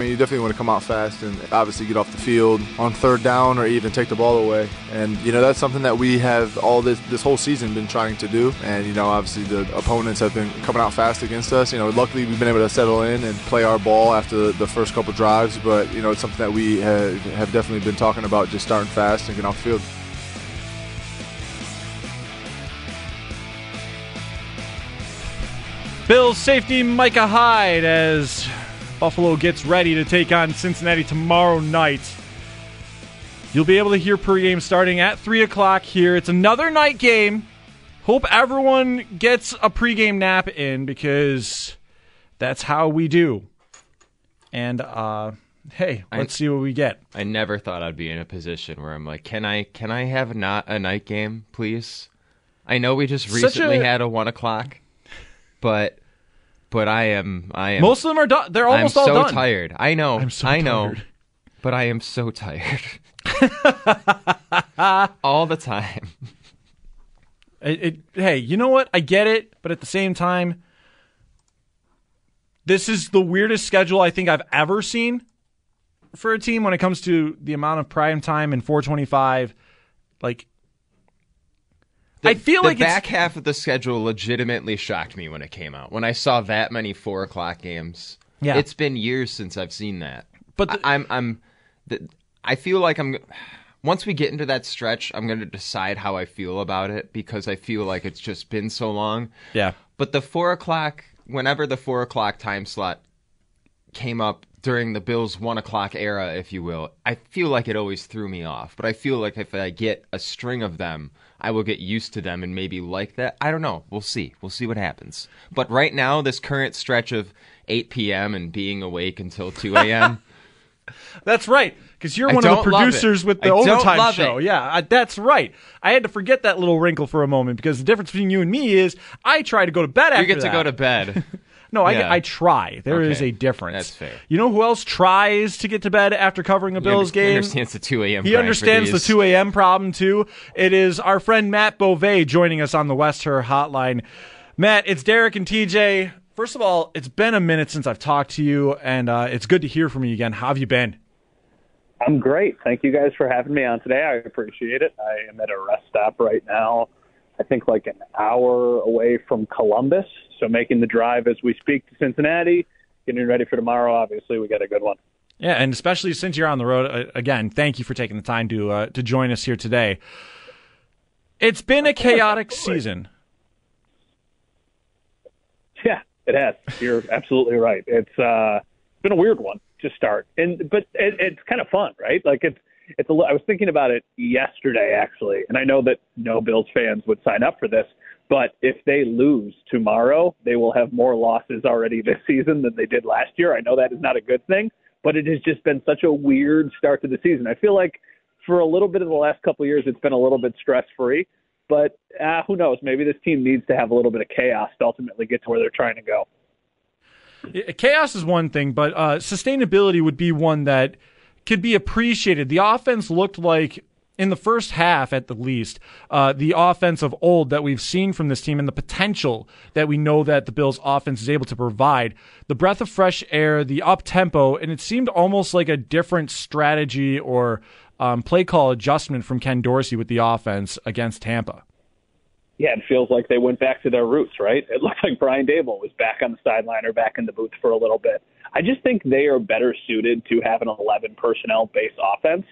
I mean, you definitely want to come out fast and obviously get off the field on third down or even take the ball away. And you know that's something that we have all this this whole season been trying to do. And you know, obviously the opponents have been coming out fast against us. You know, luckily we've been able to settle in and play our ball after the first couple drives. But you know, it's something that we have, have definitely been talking about, just starting fast and getting off the field. Bills safety Micah Hyde as Buffalo gets ready to take on Cincinnati tomorrow night. You'll be able to hear pregame starting at 3 o'clock here. It's another night game. Hope everyone gets a pregame nap in because that's how we do. And uh, hey, let's I, see what we get. I never thought I'd be in a position where I'm like, can I can I have not a night game, please? I know we just recently a, had a one o'clock, but but I am I am most of them are done. They're almost all I'm all so done. tired. I know. I'm so I know. Tired. But I am so tired. all the time. It, it, hey, you know what? I get it, but at the same time, this is the weirdest schedule I think I've ever seen for a team when it comes to the amount of prime time and 425. Like, the, I feel the like the back half of the schedule legitimately shocked me when it came out. When I saw that many four o'clock games, yeah, it's been years since I've seen that. But the, I, I'm, I'm, the, I feel like I'm. Once we get into that stretch, I'm going to decide how I feel about it because I feel like it's just been so long. Yeah. But the four o'clock, whenever the four o'clock time slot came up during the Bills one o'clock era, if you will, I feel like it always threw me off. But I feel like if I get a string of them I will get used to them and maybe like that. I don't know. We'll see. We'll see what happens. But right now, this current stretch of 8 p.m. and being awake until 2 a.m. that's right, because you're one of the producers with the I overtime show. It. Yeah, I, that's right. I had to forget that little wrinkle for a moment because the difference between you and me is I try to go to bed after You get that. to go to bed. No, yeah. I, I try. There okay. is a difference. That's fair. You know who else tries to get to bed after covering a Bills he game? He understands the 2 a.m. He understands the 2 a.m. problem too. It is our friend Matt Bove joining us on the West Herr Hotline. Matt, it's Derek and TJ. First of all, it's been a minute since I've talked to you, and uh, it's good to hear from you again. How have you been? I'm great. Thank you guys for having me on today. I appreciate it. I am at a rest stop right now. I think like an hour away from Columbus. So making the drive as we speak to Cincinnati, getting ready for tomorrow. Obviously, we got a good one. Yeah, and especially since you're on the road uh, again, thank you for taking the time to uh, to join us here today. It's been a chaotic season. Yeah, it has. You're absolutely right. It's uh, been a weird one to start, and but it, it's kind of fun, right? Like it's it's a. I was thinking about it yesterday actually, and I know that no Bills fans would sign up for this, but if they lose tomorrow, they will have more losses already this season than they did last year. I know that is not a good thing, but it has just been such a weird start to the season. I feel like for a little bit of the last couple of years, it's been a little bit stress free. But uh, who knows? Maybe this team needs to have a little bit of chaos to ultimately get to where they're trying to go. Chaos is one thing, but uh, sustainability would be one that could be appreciated. The offense looked like in the first half, at the least, uh, the offense of old that we've seen from this team and the potential that we know that the Bills' offense is able to provide, the breath of fresh air, the up tempo, and it seemed almost like a different strategy or um, play call adjustment from Ken Dorsey with the offense against Tampa. yeah, it feels like they went back to their roots, right? It looks like Brian Daboll was back on the sideline or back in the booth for a little bit. I just think they are better suited to have an 11 personnel based offense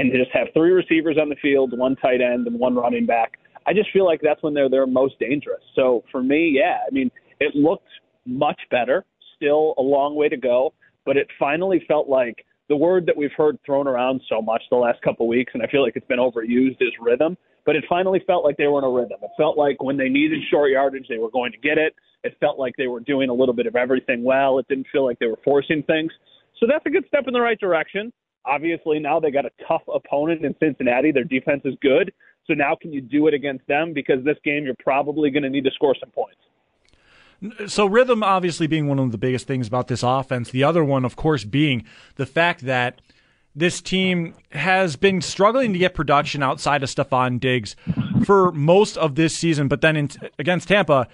and just have three receivers on the field, one tight end, and one running back. I just feel like that's when they're their most dangerous. So for me, yeah, I mean, it looked much better. Still a long way to go, but it finally felt like the word that we've heard thrown around so much the last couple of weeks, and I feel like it's been overused, is rhythm. But it finally felt like they were in a rhythm. It felt like when they needed short yardage, they were going to get it. It felt like they were doing a little bit of everything well. It didn't feel like they were forcing things. So that's a good step in the right direction. Obviously, now they got a tough opponent in Cincinnati. Their defense is good. So now can you do it against them? Because this game, you're probably going to need to score some points. So rhythm obviously being one of the biggest things about this offense. The other one, of course, being the fact that this team has been struggling to get production outside of Stefon Diggs for most of this season, but then in, against Tampa,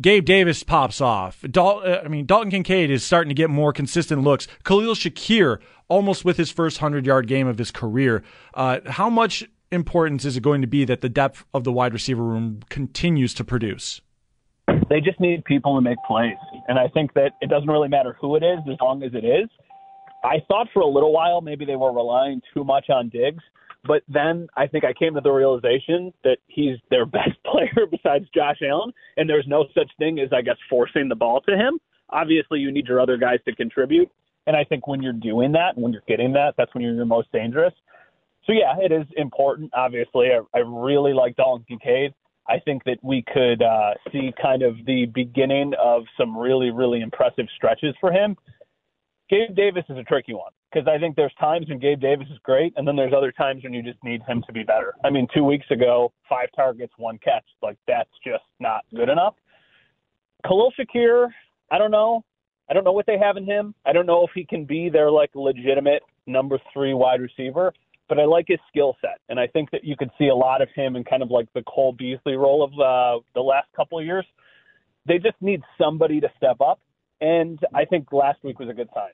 Gabe Davis pops off. Dal- uh, I mean, Dalton Kincaid is starting to get more consistent looks. Khalil Shakir almost with his first hundred yard game of his career. Uh, how much importance is it going to be that the depth of the wide receiver room continues to produce? They just need people to make plays, and I think that it doesn't really matter who it is as long as it is. I thought for a little while maybe they were relying too much on Diggs, but then I think I came to the realization that he's their best player besides Josh Allen, and there's no such thing as I guess forcing the ball to him. Obviously, you need your other guys to contribute, and I think when you're doing that, when you're getting that, that's when you're your most dangerous. So yeah, it is important. Obviously, I, I really like Dalton Kincaid. I think that we could uh, see kind of the beginning of some really, really impressive stretches for him. Gabe Davis is a tricky one because I think there's times when Gabe Davis is great, and then there's other times when you just need him to be better. I mean, two weeks ago, five targets, one catch. Like, that's just not good enough. Khalil Shakir, I don't know. I don't know what they have in him. I don't know if he can be their, like, legitimate number three wide receiver, but I like his skill set. And I think that you could see a lot of him in kind of like the Cole Beasley role of uh, the last couple of years. They just need somebody to step up and I think last week was a good sign.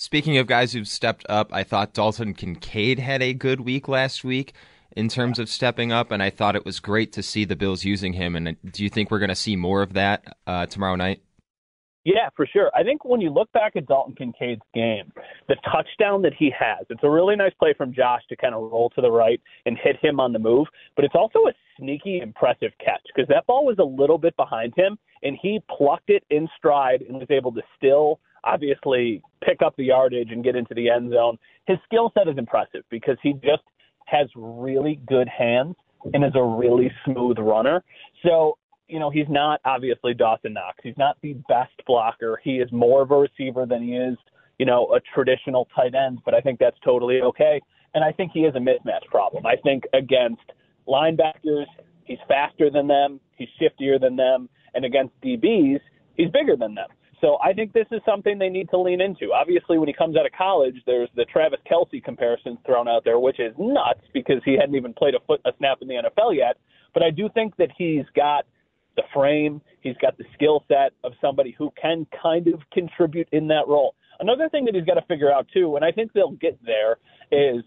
Speaking of guys who've stepped up, I thought Dalton Kincaid had a good week last week in terms of stepping up, and I thought it was great to see the Bills using him. And do you think we're going to see more of that uh, tomorrow night? Yeah, for sure. I think when you look back at Dalton Kincaid's game, the touchdown that he has, it's a really nice play from Josh to kind of roll to the right and hit him on the move, but it's also a sneaky, impressive catch because that ball was a little bit behind him and he plucked it in stride and was able to still obviously pick up the yardage and get into the end zone. His skill set is impressive because he just has really good hands and is a really smooth runner. So you know, he's not obviously Dawson Knox. He's not the best blocker. He is more of a receiver than he is, you know, a traditional tight end, but I think that's totally okay. And I think he is a mismatch problem. I think against linebackers, he's faster than them, he's shiftier than them, and against DBs, he's bigger than them. So I think this is something they need to lean into. Obviously, when he comes out of college, there's the Travis Kelce comparisons thrown out there, which is nuts because he hadn't even played a foot a snap in the NFL yet. But I do think that he's got – the frame. He's got the skill set of somebody who can kind of contribute in that role. Another thing that he's got to figure out too, and I think they'll get there, is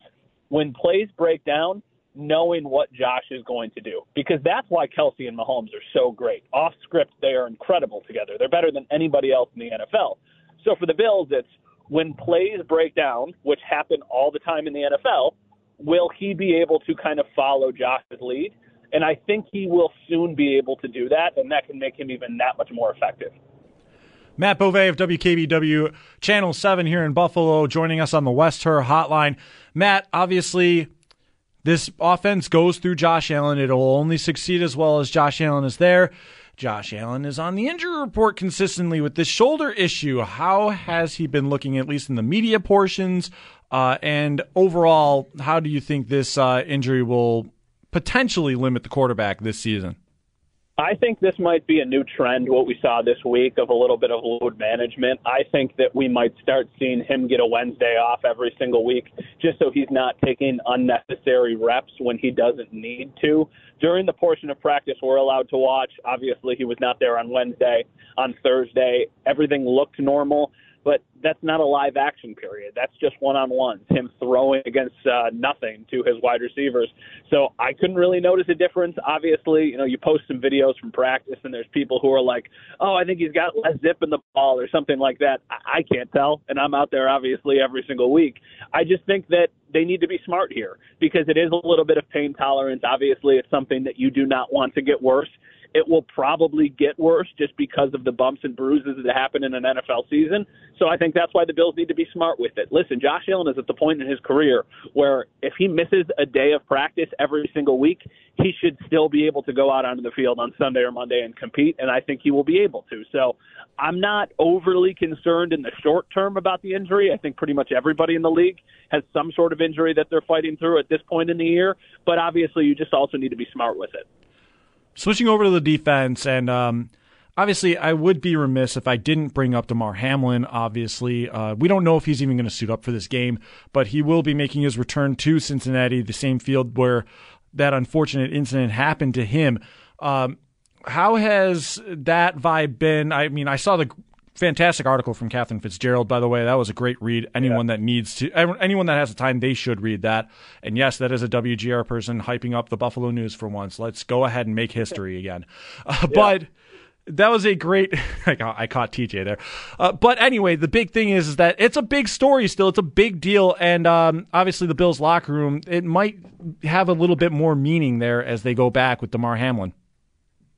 when plays break down, knowing what Josh is going to do. Because that's why Kelce and Mahomes are so great. Off script, they are incredible together. They're better than anybody else in the NFL. So for the Bills, it's when plays break down, which happen all the time in the NFL, will he be able to kind of follow Josh's lead? And I think he will soon be able to do that, and that can make him even that much more effective. Matt Bove of WKBW Channel 7 here in Buffalo joining us on the West Herr hotline. Matt, obviously, this offense goes through Josh Allen. It'll only succeed as well as Josh Allen is there. Josh Allen is on the injury report consistently with this shoulder issue. How has he been looking, at least in the media portions? Uh, and overall, how do you think this uh, injury will potentially limit the quarterback this season? I think this might be a new trend, what we saw this week of a little bit of load management. I think that we might start seeing him get a Wednesday off every single week just so he's not taking unnecessary reps when he doesn't need to. During the portion of practice we're allowed to watch, obviously he was not there on Wednesday. On Thursday, everything looked normal. But that's not a live action period. That's just one on ones, him throwing against uh, nothing to his wide receivers. So I couldn't really notice a difference. Obviously, you know, you post some videos from practice, and there's people who are like, "Oh, I think he's got less zip in the ball" or something like that. I, I can't tell, and I'm out there obviously every single week. I just think that they need to be smart here because it is a little bit of pain tolerance. Obviously, it's something that you do not want to get worse. It will probably get worse just because of the bumps and bruises that happen in an NFL season. So I think that's why the Bills need to be smart with it. Listen, Josh Allen is at the point in his career where if he misses a day of practice every single week, he should still be able to go out onto the field on Sunday or Monday and compete, and I think he will be able to. So I'm not overly concerned in the short term about the injury. I think pretty much everybody in the league has some sort of injury that they're fighting through at this point in the year, but obviously you just also need to be smart with it. Switching over to the defense, and um, obviously, I would be remiss if I didn't bring up Damar Hamlin. Obviously, uh, we don't know if he's even going to suit up for this game, but he will be making his return to Cincinnati, the same field where that unfortunate incident happened to him. Um, how has that vibe been? I mean, I saw the fantastic article from Katherine Fitzgerald, by the way. That was a great read. Anyone yeah. that needs to, anyone that has the time, they should read that. And yes, that is a WGR person hyping up the Buffalo News for once. Let's go ahead and make history again. Uh, yeah. But that was a great. I caught TJ there, uh, but anyway, the big thing is, is that it's a big story still. It's a big deal, and um, obviously the Bills locker room it might have a little bit more meaning there as they go back with Damar Hamlin.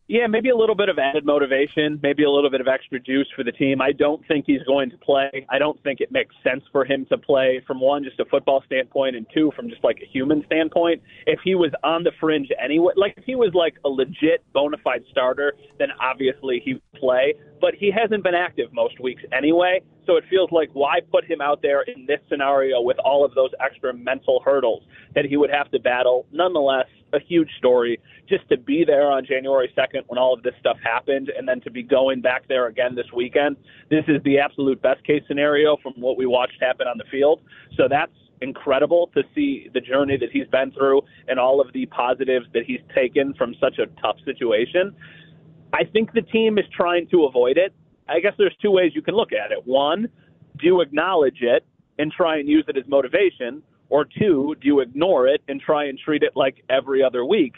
Yeah, maybe a little bit of added motivation, maybe a little bit of extra juice for the team. I don't think he's going to play. I don't think it makes sense for him to play from one, just a football standpoint, and two, from just like a human standpoint. If he was on the fringe anyway, like if he was like a legit bona fide starter, then obviously he would play. But he hasn't been active most weeks anyway, so it feels like why put him out there in this scenario with all of those extra mental hurdles that he would have to battle? Nonetheless, a huge story just to be there on January 2nd when all of this stuff happened and then to be going back there again this weekend. This is the absolute best case scenario from what we watched happen on the field. So that's incredible to see the journey that he's been through and all of the positives that he's taken from such a tough situation. I think the team is trying to avoid it. I guess there's two ways you can look at it. One, do acknowledge it and try and use it as motivation? Or two, do you ignore it and try and treat it like every other week?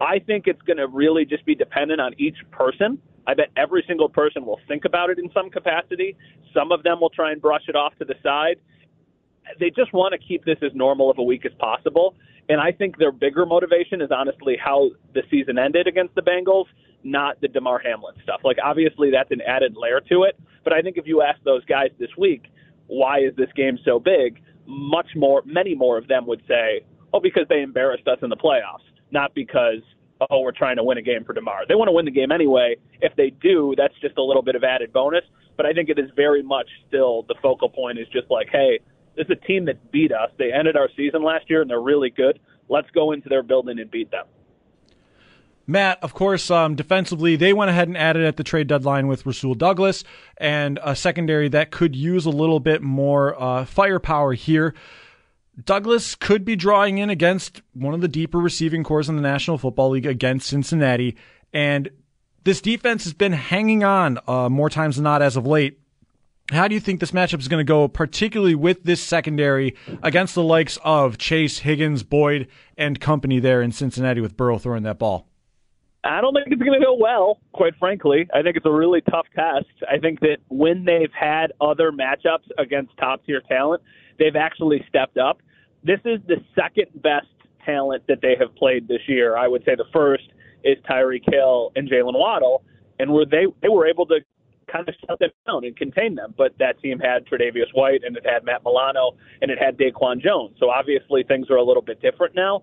I think it's going to really just be dependent on each person. I bet every single person will think about it in some capacity. Some of them will try and brush it off to the side. They just want to keep this as normal of a week as possible. And I think their bigger motivation is honestly how the season ended against the Bengals, not the Damar Hamlin stuff. Like, obviously, that's an added layer to it. But I think if you ask those guys this week, why is this game so big? Much more, many more of them would say, oh, because they embarrassed us in the playoffs, not because, oh, we're trying to win a game for Damar. They want to win the game anyway. If they do, that's just a little bit of added bonus. But I think it is very much still the focal point is just like, hey, this is a team that beat us. They ended our season last year and they're really good. Let's go into their building and beat them. Matt, of course, um, defensively, they went ahead and added at the trade deadline with Rasul Douglas and a secondary that could use a little bit more uh, firepower here. Douglas could be drawing in against one of the deeper receiving corps in the National Football League against Cincinnati. And this defense has been hanging on uh, more times than not as of late. How do you think this matchup is going to go, particularly with this secondary against the likes of Chase, Higgins, Boyd, and company there in Cincinnati with Burrow throwing that ball? I don't think it's going to go well, quite frankly. I think it's a really tough test. I think that when they've had other matchups against top tier talent, they've actually stepped up. This is the second best talent that they have played this year. I would say the first is Tyreek Hill and Jaylen Waddle, and where they they were able to kind of shut them down and contain them. But that team had Tre'Davious White and it had Matt Milano and it had Daquan Jones. So obviously things are a little bit different now.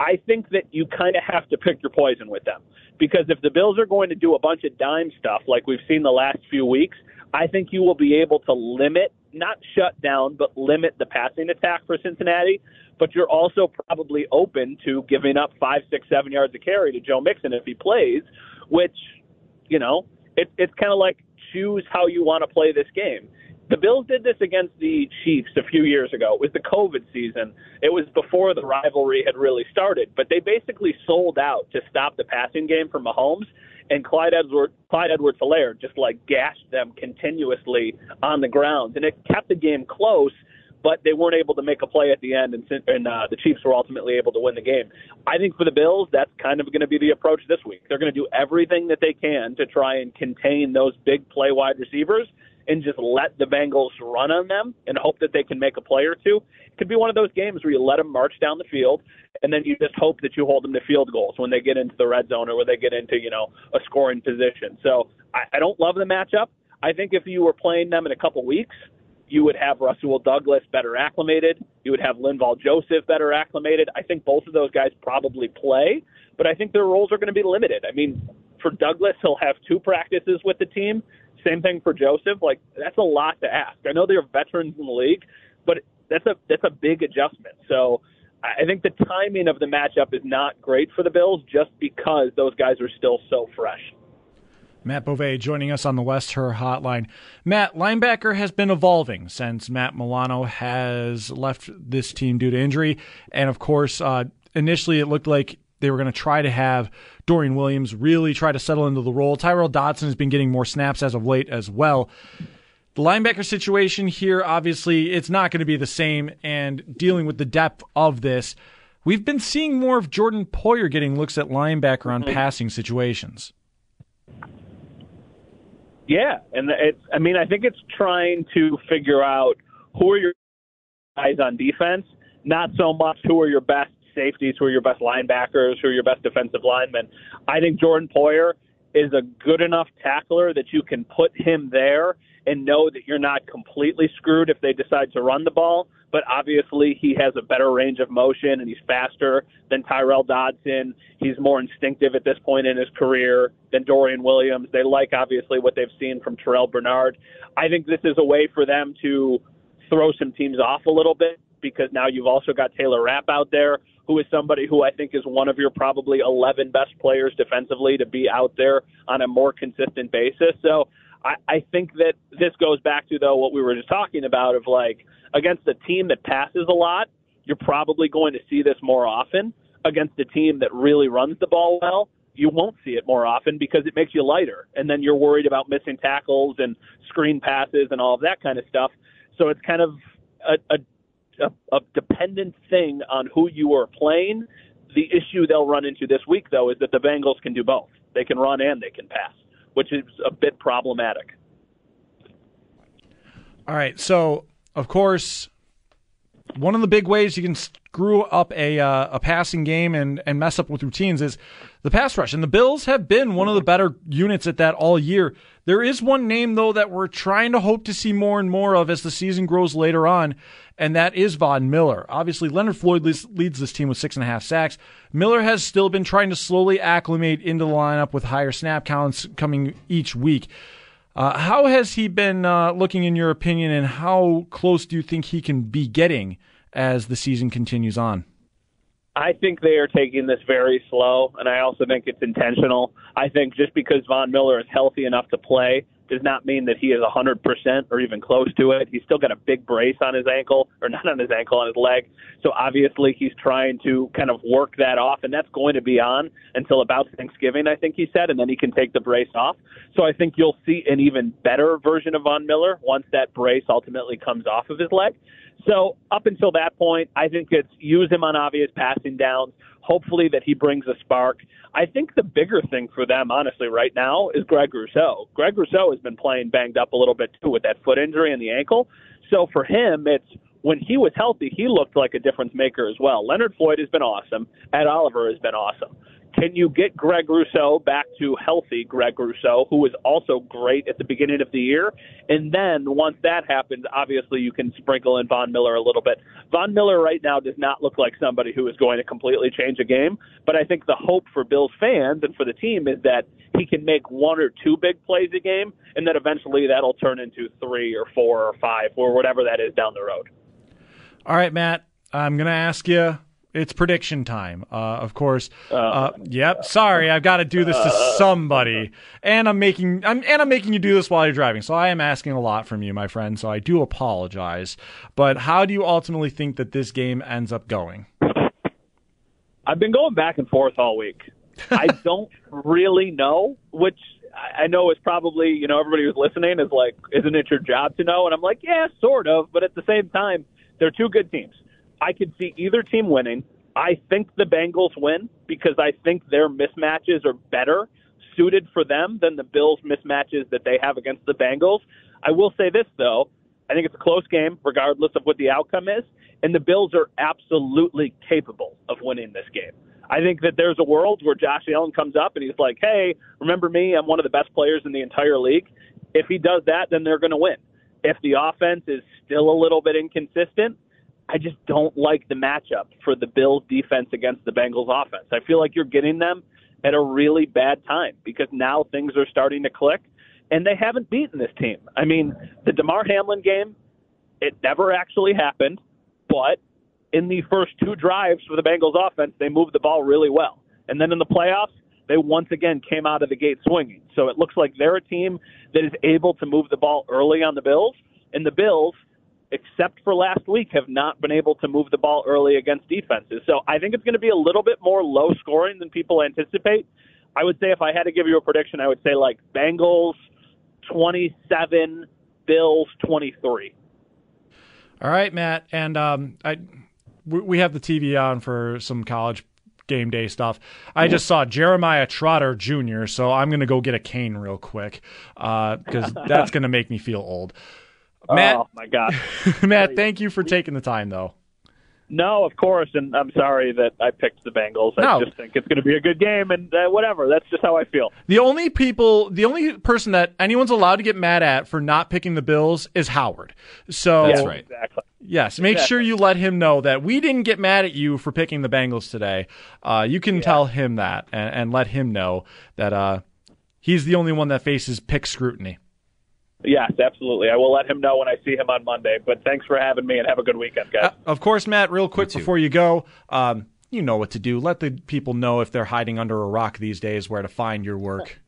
I think that you kind of have to pick your poison with them because if the Bills are going to do a bunch of dime stuff like we've seen the last few weeks, I think you will be able to limit, not shut down, but limit the passing attack for Cincinnati. But you're also probably open to giving up five, six, seven yards of carry to Joe Mixon if he plays, which, you know, it, it's kind of like choose how you want to play this game. The Bills did this against the Chiefs a few years ago. It was the COVID season. It was before the rivalry had really started, but they basically sold out to stop the passing game from Mahomes. And Clyde Edward Clyde Edwards Helaire just like gashed them continuously on the ground, and it kept the game close but they weren't able to make a play at the end, and, and uh, the Chiefs were ultimately able to win the game. I think for the Bills, that's kind of going to be the approach this week. They're going to do everything that they can to try and contain those big play wide receivers and just let the Bengals run on them and hope that they can make a play or two. It could be one of those games where you let them march down the field and then you just hope that you hold them to field goals when they get into the red zone or when they get into, you know, a scoring position. So I, I don't love the matchup. I think if you were playing them in a couple weeks, you would have Rasul Douglas better acclimated. You would have Linval Joseph better acclimated. I think both of those guys probably play, but I think their roles are going to be limited. I mean, for Douglas, he'll have two practices with the team. Same thing for Joseph. Like that's a lot to ask. I know they're veterans in the league, but that's a that's a big adjustment. So I think the timing of the matchup is not great for the Bills just because those guys are still so fresh. Matt Bove joining us on the West Herr Hotline. Matt, linebacker has been evolving since Matt Milano has left this team due to injury. And of course, uh, initially it looked like they were going to try to have Dorian Williams really try to settle into the role. Tyrel Dodson has been getting more snaps as of late as well. The linebacker situation here, obviously, it's not going to be the same. And dealing with the depth of this, we've been seeing more of Jordan Poyer getting looks at linebacker on mm-hmm. passing situations. Yeah, and it's. I mean, I think it's trying to figure out who are your guys on defense, not so much who are your best safeties, who are your best linebackers, who are your best defensive linemen. I think Jordan Poyer is a good enough tackler that you can put him there and know that you're not completely screwed if they decide to run the ball. But obviously, he has a better range of motion and he's faster than Tyrel Dodson. He's more instinctive at this point in his career than Dorian Williams. They like, obviously, what they've seen from Terrel Bernard. I think this is a way for them to throw some teams off a little bit because now you've also got Taylor Rapp out there, who is somebody who I think is one of your probably 11 best players defensively to be out there on a more consistent basis. So I, I think that this goes back to though what we were just talking about of like against a team that passes a lot, you're probably going to see this more often. Against a team that really runs the ball well, you won't see it more often because it makes you lighter, and then you're worried about missing tackles and screen passes and all of that kind of stuff. So it's kind of a, a, a, a dependent thing on who you are playing. The issue they'll run into this week, though, is that the Bengals can do both. They can run and they can pass which is a bit problematic. All right. So, of course, one of the big ways you can screw up a uh, a passing game and and mess up with routines is the pass rush. And the Bills have been one of the better units at that all year. There is one name though that we're trying to hope to see more and more of as the season grows later on, and that is Von Miller. Obviously, Leonard Floyd leads, leads this team with six and a half sacks. Miller has still been trying to slowly acclimate into the lineup with higher snap counts coming each week. Uh, how has he been uh, looking, in your opinion, and how close do you think he can be getting as the season continues on? I think they are taking this very slow, and I also think it's intentional. I think just because Von Miller is healthy enough to play does not mean that he is 100% or even close to it. He's still got a big brace on his ankle, or not on his ankle, on his leg. So obviously he's trying to kind of work that off, and that's going to be on until about Thanksgiving, I think he said, and then he can take the brace off. So I think you'll see an even better version of Von Miller once that brace ultimately comes off of his leg. So up until that point, I think it's use him on obvious passing downs. Hopefully that he brings a spark. I think the bigger thing for them, honestly, right now is Greg Rousseau. Greg Rousseau has been playing banged up a little bit too with that foot injury and the ankle. So for him, it's when he was healthy, he looked like a difference maker as well. Leonard Floyd has been awesome. Ed Oliver has been awesome. Can you get Greg Rousseau back to healthy Greg Rousseau, who was also great at the beginning of the year? And then once that happens, obviously you can sprinkle in Von Miller a little bit. Von Miller right now does not look like somebody who is going to completely change a game, but I think the hope for Bills fans and for the team is that he can make one or two big plays a game, and that eventually that'll turn into three or four or five or whatever that is down the road. All right, Matt. I'm going to ask you It's prediction time. Uh, of course. Uh, yep. Sorry, I've got to do this to somebody, and I'm making I'm and I'm making you do this while you're driving. So I am asking a lot from you, my friend. So I do apologize. But how do you ultimately think that this game ends up going? I've been going back and forth all week. I don't really know, which I know is probably, you know, everybody who's listening is like, isn't it your job to know? And I'm like, yeah, sort of. But at the same time, they're two good teams. I could see either team winning. I think the Bengals win because I think their mismatches are better suited for them than the Bills' mismatches that they have against the Bengals. I will say this, though. I think it's a close game, regardless of what the outcome is. And the Bills are absolutely capable of winning this game. I think that there's a world where Josh Allen comes up and he's like, hey, remember me? I'm one of the best players in the entire league. If he does that, then they're going to win. If the offense is still a little bit inconsistent, I just don't like the matchup for the Bills defense against the Bengals offense. I feel like you're getting them at a really bad time because now things are starting to click and they haven't beaten this team. I mean, the Damar Hamlin game, it never actually happened, but in the first two drives for the Bengals offense, they moved the ball really well. And then in the playoffs, they once again came out of the gate swinging. So it looks like they're a team that is able to move the ball early on the Bills. And the Bills, except for last week, have not been able to move the ball early against defenses. So I think it's going to be a little bit more low scoring than people anticipate. I would say if I had to give you a prediction, I would say like Bengals 27, Bills 23. All right, Matt, and um, I we have the TV on for some college game day stuff. I just saw Jeremiah Trotter Jr., so I'm going to go get a cane real quick because uh, that's going to make me feel old. Matt, oh my God, Matt, thank you for taking the time though. No, of course, and I'm sorry that I picked the Bengals. I No. just think it's going to be a good game, and uh, whatever. That's just how I feel. The only people, the only person that anyone's allowed to get mad at for not picking the Bills is Howard. So Yeah, Exactly. Yes, make Exactly. sure you let him know that we didn't get mad at you for picking the Bengals today. Uh, you can tell him that and, and let him know that uh, he's the only one that faces pick scrutiny. Yes, absolutely. I will let him know when I see him on Monday. But thanks for having me, and have a good weekend, guys. Of course, Matt, real quick before you go, um, you know what to do. Let the people know if they're hiding under a rock these days where to find your work.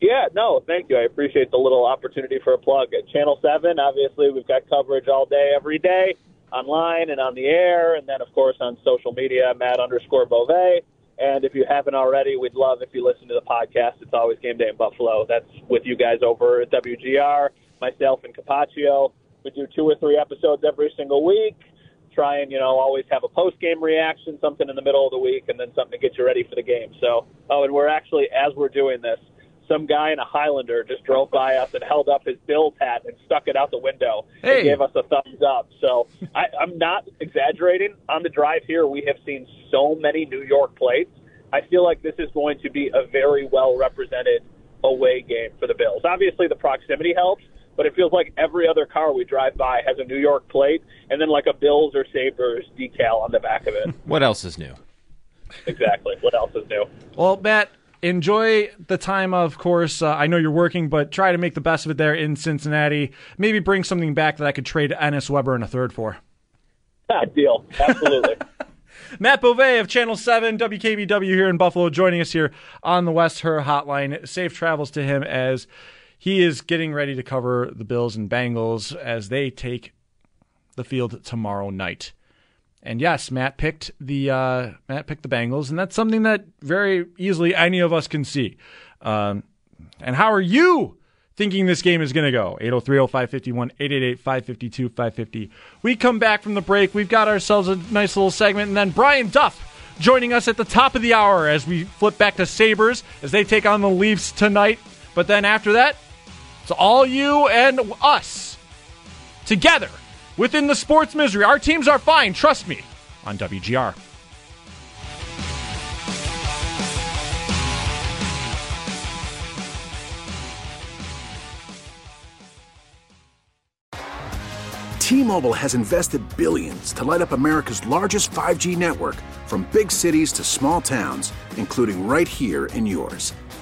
Yeah, no, thank you. I appreciate the little opportunity for a plug. At Channel 7, obviously, we've got coverage all day, every day, online and on the air, and then, of course, on social media, Matt underscore Bove. And if you haven't already, we'd love if you listen to the podcast. It's always game day in Buffalo. That's with you guys over at WGR, myself and Capaccio. We do two or three episodes every single week. Try and, you know, always have a post game reaction, something in the middle of the week, and then something to get you ready for the game. So, oh, and we're actually, as we're doing this, some guy in a Highlander just drove by us and held up his Bills hat and stuck it out the window Hey. and gave us a thumbs up. So I, I'm not exaggerating. On the drive here, we have seen so many New York plates. I feel like this is going to be a very well represented away game for the Bills. Obviously, the proximity helps, but it feels like every other car we drive by has a New York plate and then like a Bills or Sabres decal on the back of it. What else is new? exactly. What else is new? Well, Matt, enjoy the time, of course. Uh, I know you're working, but try to make the best of it there in Cincinnati. Maybe bring something back that I could trade Ennis Weber in a third for. Deal. Absolutely. Matt Bove of Channel 7, WKBW here in Buffalo, joining us here on the West Herr Hotline. Safe travels to him as he is getting ready to cover the Bills and Bengals as they take the field tomorrow night. And yes, Matt picked the uh, Matt picked the Bengals, and that's something that very easily any of us can see. Um, and how are you thinking this game is going to go? 803-0551, 888-552-550. We come back from the break. We've got ourselves a nice little segment, and then Brian Duff joining us at the top of the hour as we flip back to Sabres as they take on the Leafs tonight. But then after that, it's all you and us together within the sports misery. Our teams are fine, trust me, on WGR. T-Mobile has invested billions to light up America's largest 5G network from big cities to small towns, including right here in yours.